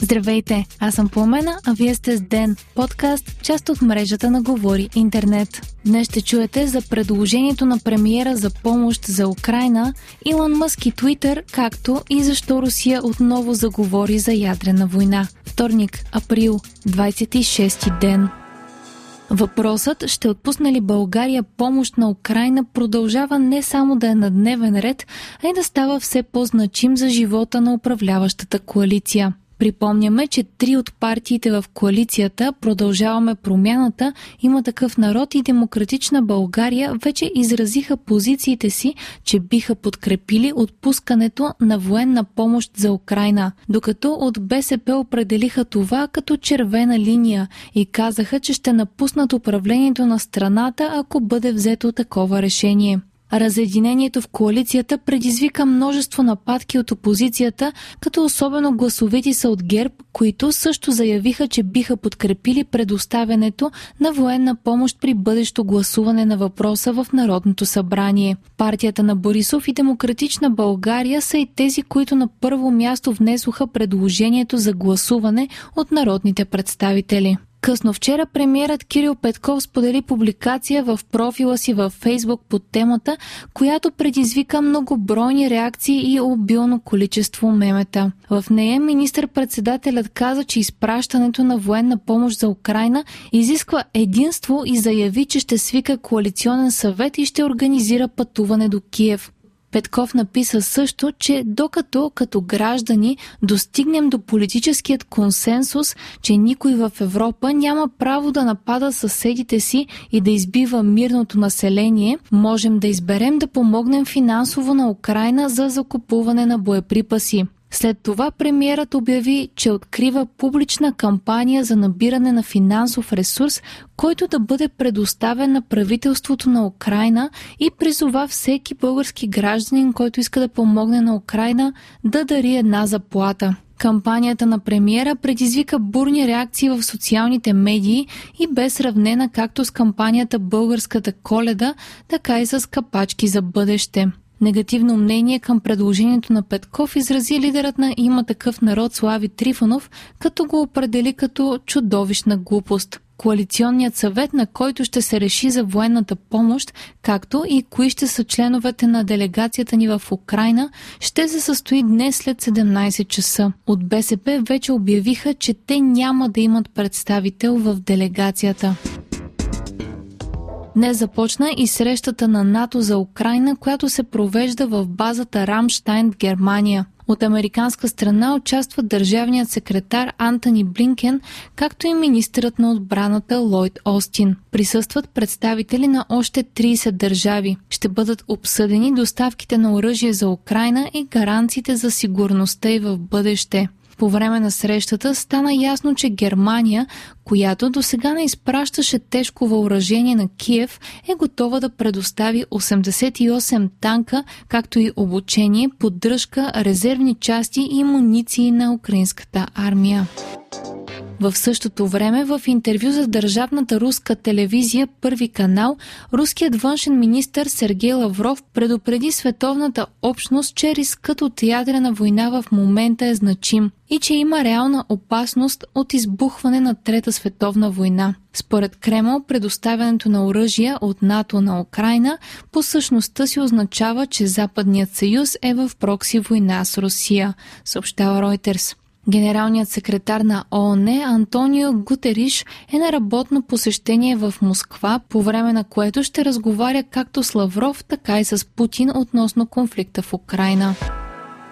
Здравейте, аз съм Пламена, а вие сте с Ден, подкаст, част от мрежата на Говори Интернет. Днес ще чуете за предложението на премиера за помощ за Украина, Илон Мъск и Твитър, както и защо Русия отново заговори за ядрена война. Вторник, април, 26 ден. Въпросът ще отпусне ли България помощ на Украина продължава не само да е на дневен ред, а и да става все по-значим за живота на управляващата коалиция. Припомняме, че три от партиите в коалицията Продължаваме промяната, има такъв народ и Демократична България вече изразиха позициите си, че биха подкрепили отпускането на военна помощ за Украина, докато от БСП определиха това като червена линия и казаха, че ще напуснат управлението на страната, ако бъде взето такова решение. Разединението в коалицията предизвика множество нападки от опозицията, като особено гласовити са от ГЕРБ, които също заявиха, че биха подкрепили предоставянето на военна помощ при бъдещо гласуване на въпроса в Народното събрание. Партията на Борисов и Демократична България са и тези, които на първо място внесоха предложението за гласуване от народните представители. Късно вчера премиерът Кирил Петков сподели публикация в профила си във Фейсбук под темата, която предизвика многобройни реакции и обилно количество мемета. В нея министър-председателят каза, че изпращането на военна помощ за Украина изисква единство и заяви, че ще свика коалиционен съвет и ще организира пътуване до Киев. Петков написа също, че докато като граждани достигнем до политическият консенсус, че никой в Европа няма право да напада съседите си и да избива мирното население, можем да изберем да помогнем финансово на Украина за закупуване на боеприпаси. След това премиерът обяви, че открива публична кампания за набиране на финансов ресурс, който да бъде предоставен на правителството на Украина и призова всеки български гражданин, който иска да помогне на Украина, да дари една заплата. Кампанията на премиера предизвика бурни реакции в социалните медии и бе сравнена както с кампанията Българската коледа, така и с капачки за бъдеще. Негативно мнение към предложението на Петков изрази лидерът на Има такъв народ Слави Трифонов, като го определи като чудовищна глупост. Коалиционният съвет, на който ще се реши за военната помощ, както и кои ще са членовете на делегацията ни в Украина, ще се състои днес след 17 часа. От БСП вече обявиха, че те няма да имат представител в делегацията. Днес започна и срещата на НАТО за Украина, която се провежда в базата Рамштайн Германия. От американска страна участват държавният секретар Антони Блинкен, както и министърът на отбраната Ллойд Остин. Присъстват представители на още 30 държави. Ще бъдат обсъдени доставките на оръжие за Украина и гаранциите за сигурността и в бъдеще. По време на срещата стана ясно, че Германия, която до сега не изпращаше тежко въоръжение на Киев, е готова да предостави 88 танка, както и обучение, поддръжка, резервни части и муниции на украинската армия. В същото време в интервю за държавната руска телевизия Първи канал, руският външен министр Сергей Лавров предупреди световната общност, че рискът от ядрена война в момента е значим и че има реална опасност от избухване на Трета световна война. Според Кремъл, предоставянето на оръжия от НАТО на Украина по същността си означава, че Западният съюз е в прокси война с Русия, съобщава Reuters. Генералният секретар на ООН Антонио Гутериш е на работно посещение в Москва, по време на което ще разговаря както с Лавров, така и с Путин относно конфликта в Украина.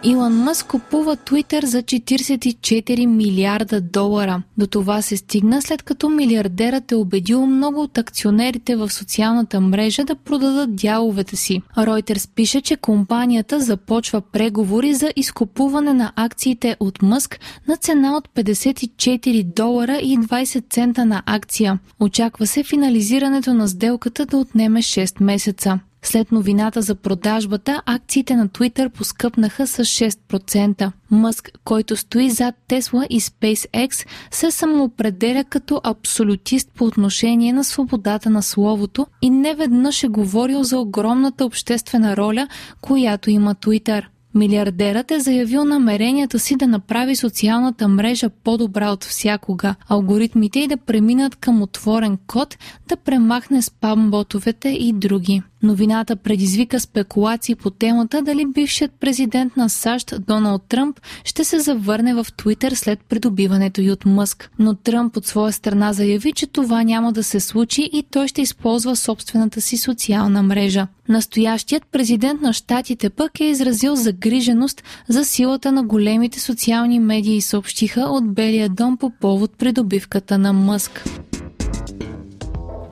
Илон Мъск купува Твитър за 44 милиарда долара. До това се стигна след като милиардерът е убедил много от акционерите в социалната мрежа да продадат дяловете си. Reuters пише, че компанията започва преговори за изкупуване на акциите от Мъск на цена от 54 долара и 20 цента на акция. Очаква се финализирането на сделката да отнеме 6 месеца. След новината за продажбата, акциите на Twitter поскъпнаха с 6%. Мъск, който стои зад Тесла и SpaceX, се самоопределя като абсолютист по отношение на свободата на словото и неведнъж е говорил за огромната обществена роля, която има Twitter – Милиардерът е заявил намеренията си да направи социалната мрежа по-добра от всякога, алгоритмите и да преминат към отворен код, да премахне спам-ботовете и други. Новината предизвика спекулации по темата дали бившият президент на САЩ Доналд Тръмп ще се завърне в Твитър след придобиването и от Мъск. Но Тръмп от своя страна заяви, че това няма да се случи и той ще използва собствената си социална мрежа. Настоящият президент на щатите пък е изразил загриженост за силата на големите социални медии, съобщиха от Белия дом по повод придобивката на Мъск.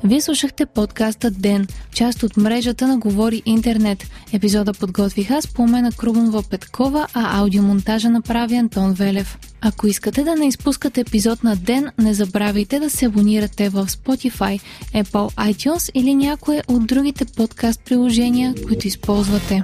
Вие слушахте подкаста Ден, част от мрежата на Говори Интернет. Епизода подготвих аз по на Крубунова Петкова, а аудиомонтажа направи Антон Велев. Ако искате да не изпускате епизод на ден, не забравяйте да се абонирате в Spotify, Apple iTunes или някое от другите подкаст приложения, които използвате.